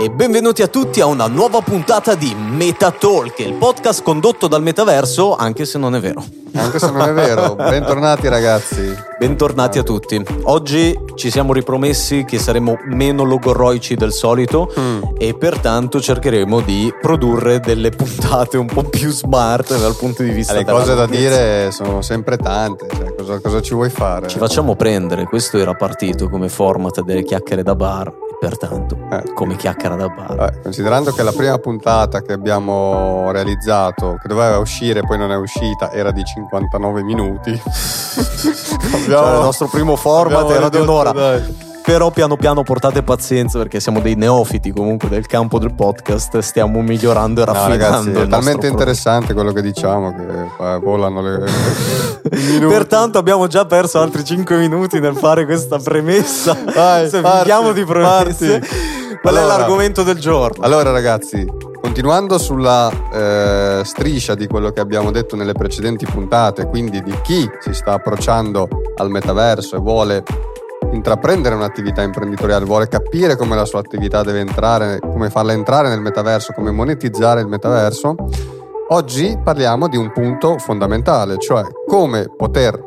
e benvenuti a tutti a una nuova puntata di Metatalk, il podcast condotto dal metaverso, anche se non è vero. Anche se non è vero. Bentornati ragazzi. Bentornati a tutti. Oggi ci siamo ripromessi che saremo meno logorroici del solito mm. e pertanto cercheremo di produrre delle puntate un po' più smart dal punto di vista Le cose da dire sono sempre tante, cioè, cosa, cosa ci vuoi fare? Ci facciamo prendere, questo era partito come format delle chiacchiere da bar pertanto eh. come chiacchiera da bar. Eh, considerando che la prima puntata che abbiamo realizzato, che doveva uscire e poi non è uscita, era di 59 minuti. abbiamo, cioè, il nostro primo format era di un'ora. Dai. Però piano piano portate pazienza perché siamo dei neofiti comunque del campo del podcast, stiamo migliorando e raffinando. No, ragazzi, è talmente interessante quello che diciamo che eh, volano le, Pertanto abbiamo già perso altri 5 minuti nel fare questa premessa. Vai, Se parti, di premesse. Qual allora, è l'argomento del giorno? Allora ragazzi, continuando sulla eh, striscia di quello che abbiamo detto nelle precedenti puntate, quindi di chi si sta approcciando al metaverso e vuole intraprendere un'attività imprenditoriale, vuole capire come la sua attività deve entrare, come farla entrare nel metaverso, come monetizzare il metaverso, oggi parliamo di un punto fondamentale, cioè come poter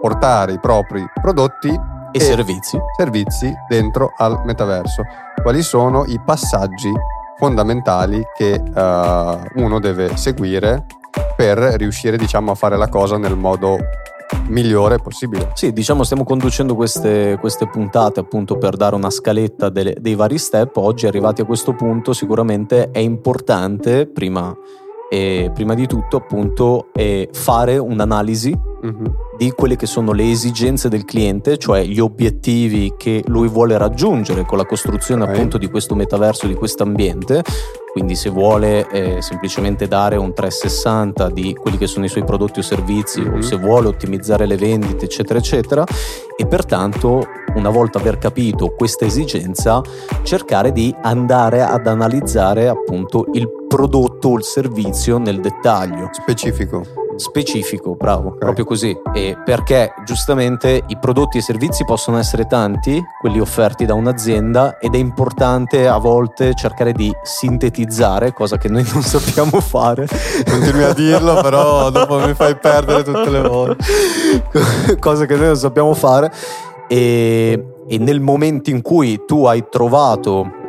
portare i propri prodotti e, e servizi. servizi dentro al metaverso. Quali sono i passaggi fondamentali che uh, uno deve seguire per riuscire diciamo, a fare la cosa nel modo migliore possibile. Sì, diciamo stiamo conducendo queste, queste puntate appunto per dare una scaletta delle, dei vari step. Oggi arrivati a questo punto sicuramente è importante prima, eh, prima di tutto appunto eh, fare un'analisi mm-hmm. di quelle che sono le esigenze del cliente, cioè gli obiettivi che lui vuole raggiungere con la costruzione okay. appunto di questo metaverso, di questo ambiente quindi se vuole eh, semplicemente dare un 360 di quelli che sono i suoi prodotti o servizi mm-hmm. o se vuole ottimizzare le vendite eccetera eccetera e pertanto una volta aver capito questa esigenza cercare di andare ad analizzare appunto il prodotto o il servizio nel dettaglio specifico specifico, bravo, okay. proprio così. E perché giustamente i prodotti e i servizi possono essere tanti, quelli offerti da un'azienda, ed è importante a volte cercare di sintetizzare, cosa che noi non sappiamo fare. Continui a dirlo, però dopo mi fai perdere tutte le volte. cosa che noi non sappiamo fare. E, e nel momento in cui tu hai trovato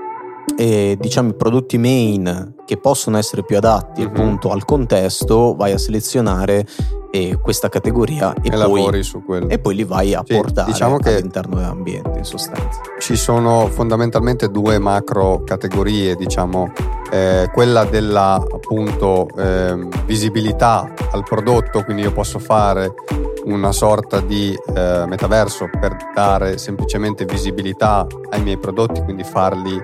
eh, diciamo i prodotti main che possono essere più adatti mm-hmm. appunto al contesto, vai a selezionare eh, questa categoria e, e, poi, e, poi, li vai a sì, portare diciamo all'interno dell'ambiente in sostanza. Ci sono fondamentalmente due macro categorie, diciamo, eh, quella della appunto eh, visibilità al prodotto, quindi io posso fare una sorta di eh, metaverso per dare semplicemente visibilità ai miei prodotti, quindi farli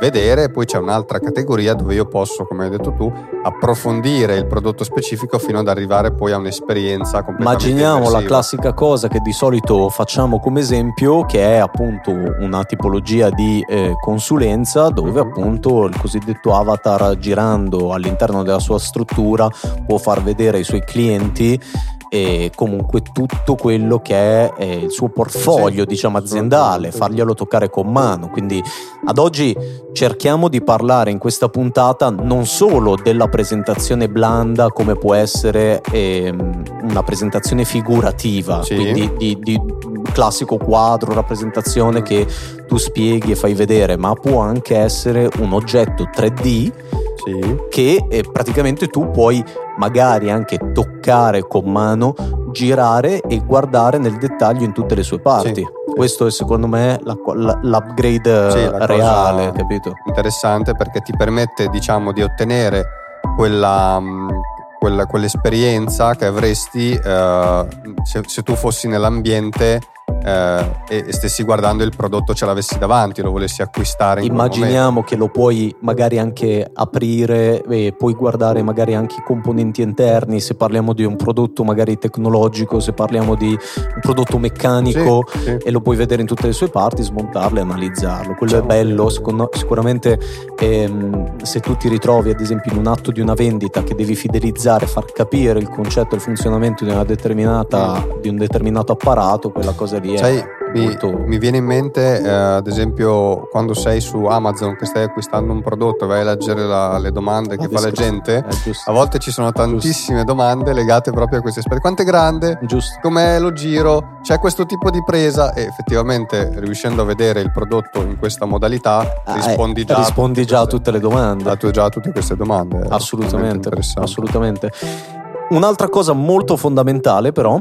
vedere, poi c'è un'altra categoria dove io posso, come hai detto tu, approfondire il prodotto specifico fino ad arrivare poi a un'esperienza completamente Immaginiamo immersiva. la classica cosa che di solito facciamo come esempio, che è appunto una tipologia di eh, consulenza dove mm-hmm. appunto il cosiddetto avatar girando all'interno della sua struttura può far vedere ai suoi clienti e comunque tutto quello che è eh, il suo portfolio sì, diciamo aziendale, farglielo toccare con mano. Quindi ad oggi cerchiamo di parlare in questa puntata non solo della presentazione blanda come può essere ehm, una presentazione figurativa, sì. quindi di, di classico quadro, rappresentazione che tu spieghi e fai vedere, ma può anche essere un oggetto 3D sì. che eh, praticamente tu puoi magari anche toccare con mano, girare e guardare nel dettaglio in tutte le sue parti. Sì. Questo è secondo me la, la, l'upgrade sì, la reale, capito? Interessante perché ti permette, diciamo, di ottenere quella, mm, quella, quell'esperienza che avresti eh, se, se tu fossi nell'ambiente eh, e stessi guardando il prodotto ce l'avessi davanti, lo volessi acquistare. Immaginiamo che lo puoi magari anche aprire e puoi guardare magari anche i componenti interni, se parliamo di un prodotto magari tecnologico, se parliamo di un prodotto meccanico sì, sì. e lo puoi vedere in tutte le sue parti, smontarlo e analizzarlo. Quello Ciao. è bello, secondo, sicuramente ehm, se tu ti ritrovi ad esempio in un atto di una vendita che devi fidelizzare, far capire il concetto e il funzionamento di, una determinata, di un determinato apparato, quella cosa lì Sai, Mi, molto... mi viene in mente, eh, ad esempio, quando sei su Amazon che stai acquistando un prodotto e vai a leggere la, le domande Ah, che fa la gente, Eh, a volte ci sono tantissime domande legate proprio a questi aspetti. Quanto è grande? Giusto. Com'è lo giro? C'è questo tipo di presa? E effettivamente, riuscendo a vedere il prodotto in questa modalità, Ah, rispondi eh, già, rispondi già a queste- tutte le domande. a tu- già a tutte queste domande. Assolutamente, assolutamente. Un'altra cosa molto fondamentale però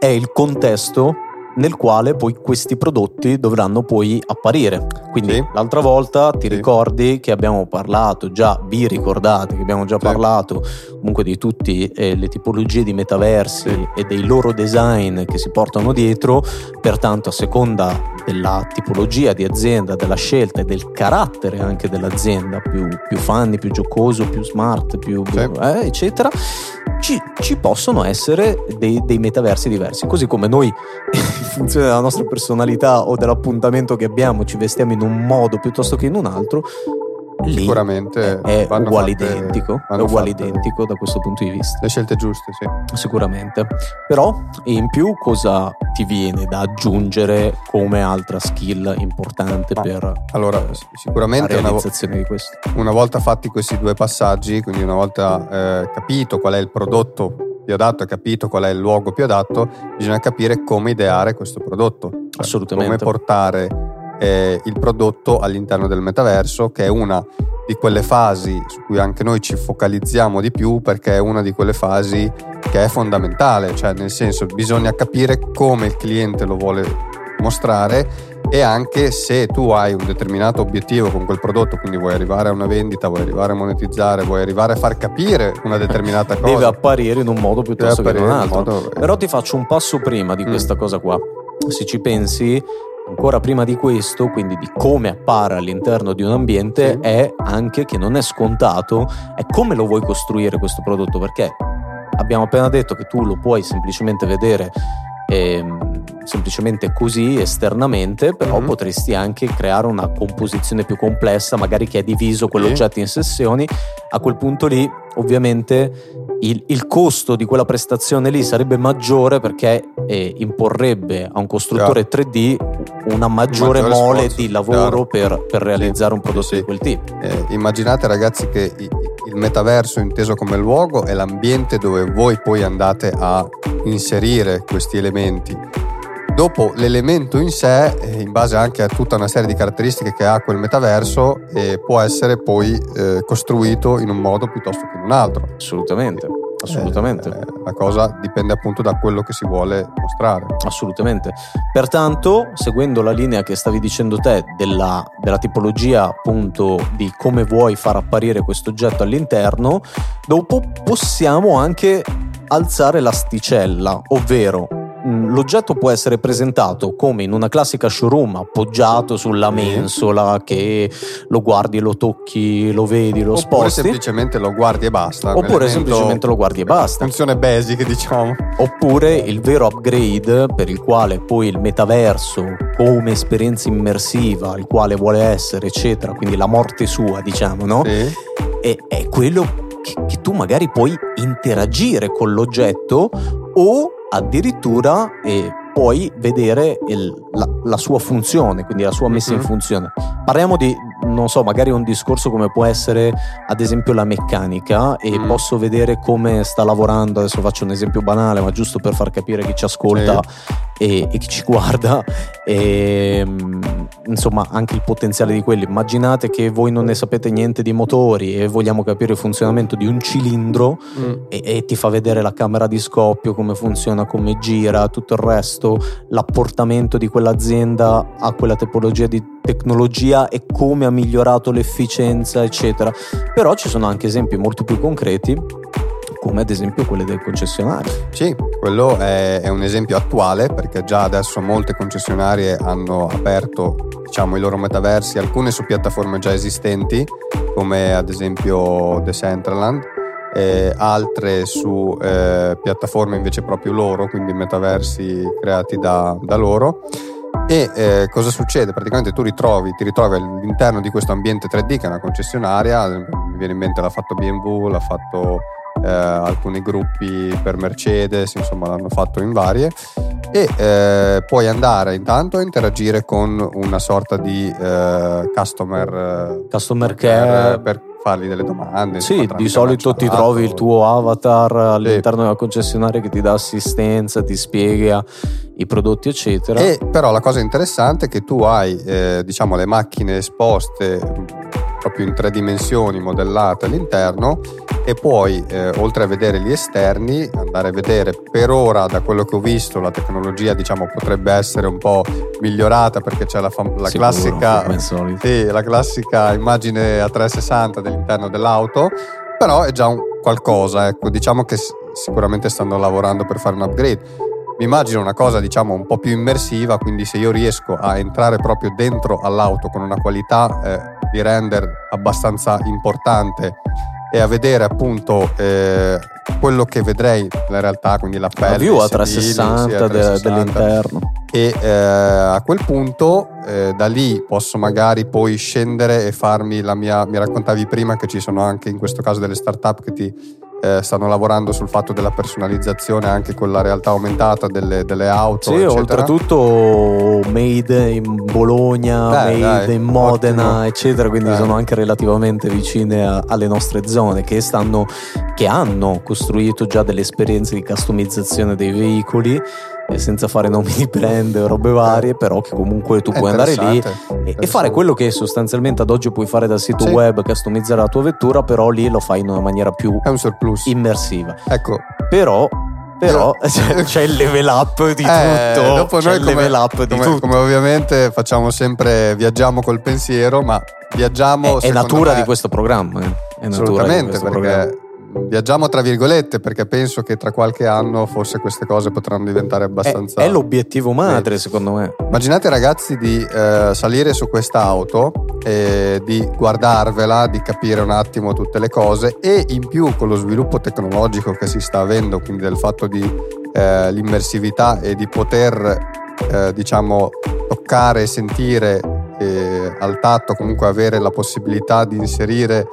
è il contesto nel quale poi questi prodotti dovranno poi apparire. Quindi Sì. l'altra volta ti Sì. ricordi che abbiamo parlato già, vi ricordate che abbiamo già Sì. parlato comunque di tutte le tipologie di metaversi e dei loro design che si portano dietro, pertanto a seconda della tipologia di azienda, della scelta e del carattere anche dell'azienda, più, più funny, più giocoso, più smart, più eh, eccetera, ci, ci possono essere dei, dei metaversi diversi. Così come noi, in funzione della nostra personalità o dell'appuntamento che abbiamo, ci vestiamo in un modo piuttosto che in un altro, lì Sicuramente è vanno uguale fatte- identico, è uguale identico da questo punto di vista. Le scelte giuste, sì. Sicuramente. Però in più cosa ti viene da aggiungere come altra skill importante Ma, per Allora, eh, s- la sicuramente una, vo- realizzazione di questo? una volta fatti questi due passaggi, quindi una volta eh, capito qual è il prodotto più adatto e capito qual è il luogo più adatto, bisogna capire come ideare questo prodotto. Cioè, Assolutamente. Come portare eh, il prodotto all'interno del metaverso, che è una di quelle fasi su cui anche noi ci focalizziamo di più perché è una di quelle fasi che è fondamentale, cioè nel senso bisogna capire come il cliente lo vuole mostrare e anche se tu hai un determinato obiettivo con quel prodotto, quindi vuoi arrivare a una vendita, vuoi arrivare a monetizzare, vuoi arrivare a far capire una determinata cosa, Deve apparire in un modo piuttosto che in un apparire in altro. modo- Però ti faccio un passo prima di Mm. questa cosa qua. Se ci pensi, ancora prima di questo, quindi di come appare all'interno di un ambiente, Sì. è anche che non è scontato, è come lo vuoi costruire questo prodotto, perché abbiamo appena detto che tu lo puoi semplicemente vedere ehm, semplicemente così esternamente, però Mhm. potresti anche creare una composizione più complessa, magari che è diviso quell'oggetto in sessioni. A quel punto lì, ovviamente, il, il costo di quella prestazione lì sarebbe maggiore perché eh, imporrebbe a un costruttore 3D una maggiore, maggiore mole sforzo, di lavoro chiaro. per, per realizzare un prodotto sì. di quel tipo. Eh, immaginate ragazzi che il metaverso inteso come luogo è l'ambiente dove voi poi andate a inserire questi elementi. Dopo l'elemento in sé, eh, in base anche a tutta una serie di caratteristiche che ha quel metaverso, eh, può essere poi eh, costruito in un modo piuttosto che in un altro. Assolutamente, assolutamente. Eh, la cosa dipende appunto da quello che si vuole mostrare. Assolutamente. Pertanto, seguendo la linea che stavi dicendo te della, della tipologia appunto di come vuoi far apparire questo oggetto all'interno, dopo possiamo anche alzare l'asticella, ovvero l'oggetto può essere presentato come in una classica showroom appoggiato sulla mensola che lo guardi, lo tocchi, lo vedi, lo Oppure sposti. semplicemente lo guardi e basta. Oppure semplicemente lo guardi e basta. Funzione basic, diciamo. Oppure il vero upgrade per il quale poi il metaverso come esperienza immersiva, il quale vuole essere, eccetera, quindi la morte sua, diciamo, no? Sì. È, è quello che, che tu magari puoi interagire con l'oggetto o addirittura eh, puoi vedere il- la, la sua funzione, quindi la sua messa in Mhm. funzione. Parliamo di, non so, magari un discorso come può essere ad esempio la meccanica e Mm. posso vedere come sta lavorando, adesso faccio un esempio banale, ma giusto per far capire chi ci ascolta e, e chi ci guarda, e, mm, insomma anche il potenziale di quelli. Immaginate che voi non ne sapete niente di motori e vogliamo capire il funzionamento di un cilindro Mm. e, e ti fa vedere la camera di scoppio, come funziona, come gira, tutto il resto, l'apportamento di quell'azienda a quella tipologia di tecnologia e come ha migliorato l'efficienza, eccetera. Però ci sono anche esempi molto più concreti, come ad esempio quelli del concessionario. Sì, quello è, è un esempio attuale perché già adesso molte concessionarie hanno aperto diciamo, i loro metaversi, alcune su piattaforme già esistenti come ad esempio Decentraland, e altre su eh, piattaforme invece proprio loro, quindi metaversi creati da, da loro. E eh, cosa succede? Praticamente tu ritrovi, ti ritrovi all'interno di questo ambiente 3D che è una concessionaria, mi viene in mente l'ha fatto BMW, l'ha fatto eh, alcuni gruppi per Mercedes, insomma l'hanno fatto in varie e eh, puoi andare intanto a interagire con una sorta di eh, customer, customer care per fargli delle domande. Sì, di solito ti trovi il tuo avatar all'interno sì. della concessionaria che ti dà assistenza, ti spiega i prodotti, eccetera. E però la cosa interessante è che tu hai, eh, diciamo, le macchine esposte proprio in tre dimensioni modellate all'interno e poi eh, oltre a vedere gli esterni andare a vedere per ora da quello che ho visto la tecnologia diciamo potrebbe essere un po' migliorata perché c'è la, fam- la, Sicuro, classica, sì, la classica immagine a 360 dell'interno dell'auto però è già un qualcosa ecco. Diciamo che sicuramente stanno lavorando per fare un upgrade. Mi immagino una cosa diciamo un po' più immersiva, quindi se io riesco a entrare proprio dentro all'auto con una qualità eh, di render abbastanza importante e a vedere appunto eh, quello che vedrei nella realtà, quindi la pelle, la view a 360, sì, 360 dell'interno. E eh, a quel punto eh, da lì posso magari poi scendere e farmi la mia, mi raccontavi prima che ci sono anche in questo caso delle startup che ti eh, stanno lavorando sul fatto della personalizzazione anche con la realtà aumentata delle, delle auto. Sì, eccetera. oltretutto made in Bologna, dai, made dai, in Modena, ottimo. eccetera, quindi dai. sono anche relativamente vicine a, alle nostre zone che, stanno, che hanno costruito già delle esperienze di customizzazione dei veicoli senza fare nomi di brand o robe varie, però che comunque tu puoi andare lì e, e, fare quello che sostanzialmente ad oggi puoi fare dal sito sì. web, customizzare la tua vettura, però lì lo fai in una maniera più immersiva. Ecco. Però però c'è, c'è, il level up di eh, tutto. Dopo c'è noi come, level up di come, tutto. come ovviamente facciamo sempre, viaggiamo col pensiero, ma viaggiamo... È, è natura me, di questo programma. Eh. È assolutamente, perché programma viaggiamo tra virgolette perché penso che tra qualche anno forse queste cose potranno diventare abbastanza... È, è l'obiettivo madre eh. secondo me. Immaginate ragazzi di eh, salire su questa auto e di guardarvela, di capire un attimo tutte le cose e in più con lo sviluppo tecnologico che si sta avendo, quindi del fatto di eh, l'immersività e di poter eh, diciamo toccare e sentire eh, al tatto, comunque avere la possibilità di inserire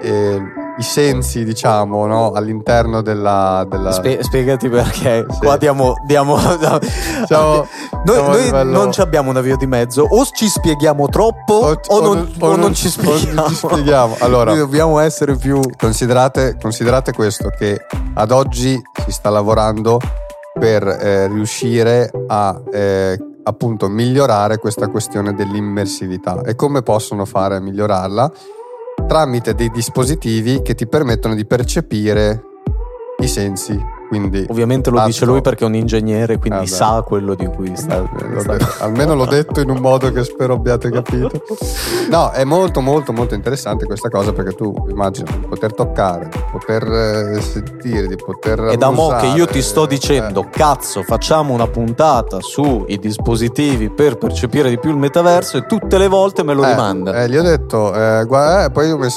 eh, i sensi, diciamo, no? all'interno della. della... Spie- spiegati perché sì. qua diamo. diamo siamo, noi, noi non abbiamo una via di mezzo, o ci spieghiamo troppo o, o, non, o, o non, ci spieghiamo. Non ci spieghiamo. Allora, noi dobbiamo essere più. Considerate, considerate questo: che ad oggi si sta lavorando per eh, riuscire a. Eh, appunto migliorare questa questione dell'immersività e come possono fare a migliorarla tramite dei dispositivi che ti permettono di percepire i sensi. Quindi, Ovviamente lo dice lui perché è un ingegnere, quindi eh sa quello di cui sta. Eh, sta... almeno l'ho detto in un modo che spero abbiate capito. No, è molto molto molto interessante questa cosa perché tu immagina di poter toccare, di poter eh, sentire, di poter... E da mo' che io ti sto dicendo, eh. cazzo, facciamo una puntata sui dispositivi per percepire di più il metaverso e tutte le volte me lo eh, rimanda. Eh, gli ho detto, eh, guarda, poi mi,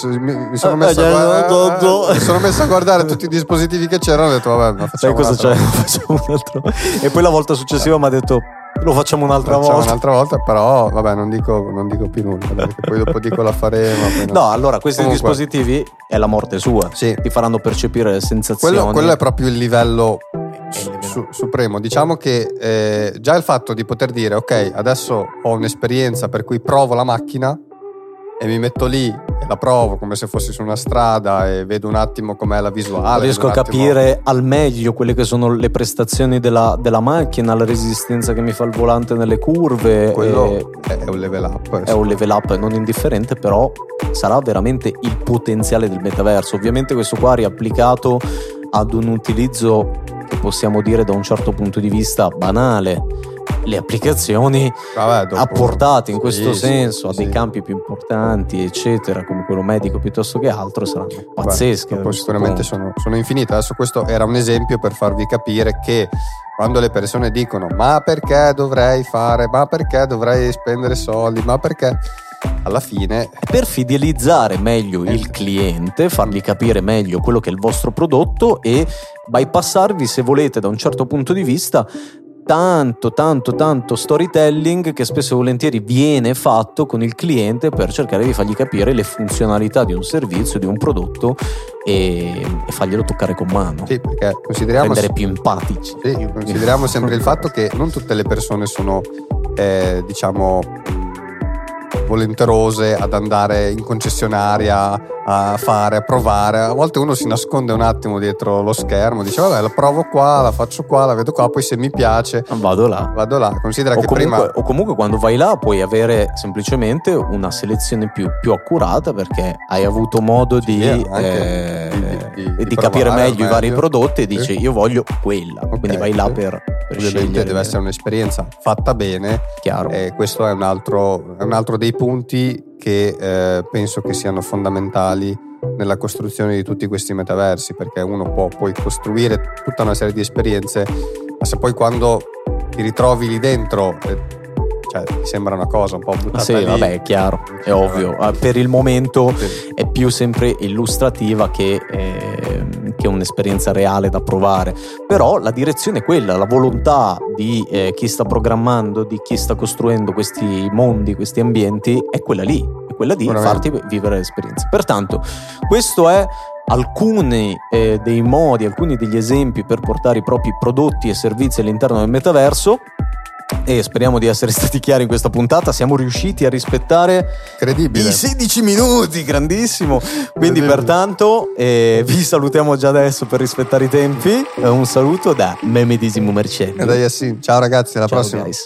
mi, sono messo a guardare, mi sono messo a guardare tutti i dispositivi che c'erano e ho detto, vabbè, Sai cosa c'è? Facciamo un altro. E poi la volta successiva mi ha detto lo facciamo un'altra facciamo volta. un'altra volta, però vabbè, non dico, non dico più nulla, perché poi dopo dico la faremo. No, allora questi Comunque, dispositivi è la morte sua. Sì. Ti faranno percepire le sensazioni. Quello, quello è proprio il livello su, supremo. Diciamo che eh, già il fatto di poter dire ok, adesso ho un'esperienza per cui provo la macchina e mi metto lì e la provo come se fossi su una strada e vedo un attimo com'è la visuale. Riesco a capire al meglio quelle che sono le prestazioni della, della, macchina, la resistenza che mi fa il volante nelle curve. Quello è un level up. È un level up non indifferente, però sarà veramente il potenziale del metaverso. Ovviamente questo qua riapplicato ad un utilizzo che possiamo dire da un certo punto di vista banale le applicazioni Vabbè, dopo... apportate in questo sì, senso sì, a dei sì. campi più importanti, eccetera, come quello medico piuttosto che altro, saranno pazzesche. Beh, sicuramente sono, sono infinite. Adesso questo era un esempio per farvi capire che quando le persone dicono ma perché dovrei fare, ma perché dovrei spendere soldi, ma perché alla fine per fidelizzare meglio il eh. cliente, fargli capire meglio quello che è il vostro prodotto e bypassarvi se volete da un certo punto di vista tanto, tanto, tanto storytelling che spesso e volentieri viene fatto con il cliente per cercare di fargli capire le funzionalità di un servizio, di un prodotto e, e farglielo toccare con mano. Sì, perché consideriamo... Rendere più empatici. Sì, consideriamo sempre il fatto che non tutte le persone sono, eh, diciamo volenterose ad andare in concessionaria a fare, a provare. A volte uno si nasconde un attimo dietro lo schermo, dice vabbè la provo qua, la faccio qua, la vedo qua, poi se mi piace vado là. Vado là. Considera o che comunque, prima... O comunque quando vai là puoi avere semplicemente una selezione più, più accurata perché hai avuto modo di, sì, eh, di, di, di, capire meglio, meglio, i vari prodotti e dici sì. io voglio quella. Okay, quindi vai là sì. per, per Ovviamente scegliere. deve essere un'esperienza fatta bene. Chiaro. E questo è un altro, è un altro dei punti che eh, penso che siano fondamentali nella costruzione di tutti questi metaversi, perché uno può poi costruire tutta una serie di esperienze, ma se poi quando ti ritrovi lì dentro, eh, cioè, ti sembra una cosa un po' buttata sì, lì. vabbè, è chiaro, è ovvio. Ah, Per il momento Sì. è più sempre illustrativa che, eh, che un'esperienza reale da provare. Però la direzione è quella, la volontà di eh, chi sta programmando, di chi sta costruendo questi mondi, questi ambienti, è quella lì, è quella di Sicuramente. farti vivere l'esperienza. Pertanto, questo è alcuni eh, dei modi, alcuni degli esempi per portare i propri prodotti e servizi all'interno del metaverso. E speriamo di essere stati chiari in questa puntata. Siamo riusciti a rispettare Credibile. i 16 minuti, grandissimo. Quindi, pertanto, eh, vi salutiamo già adesso per rispettare i tempi. Un saluto da me medesimo Marcello. E. Ciao ragazzi, alla Ciao, prossima. guys.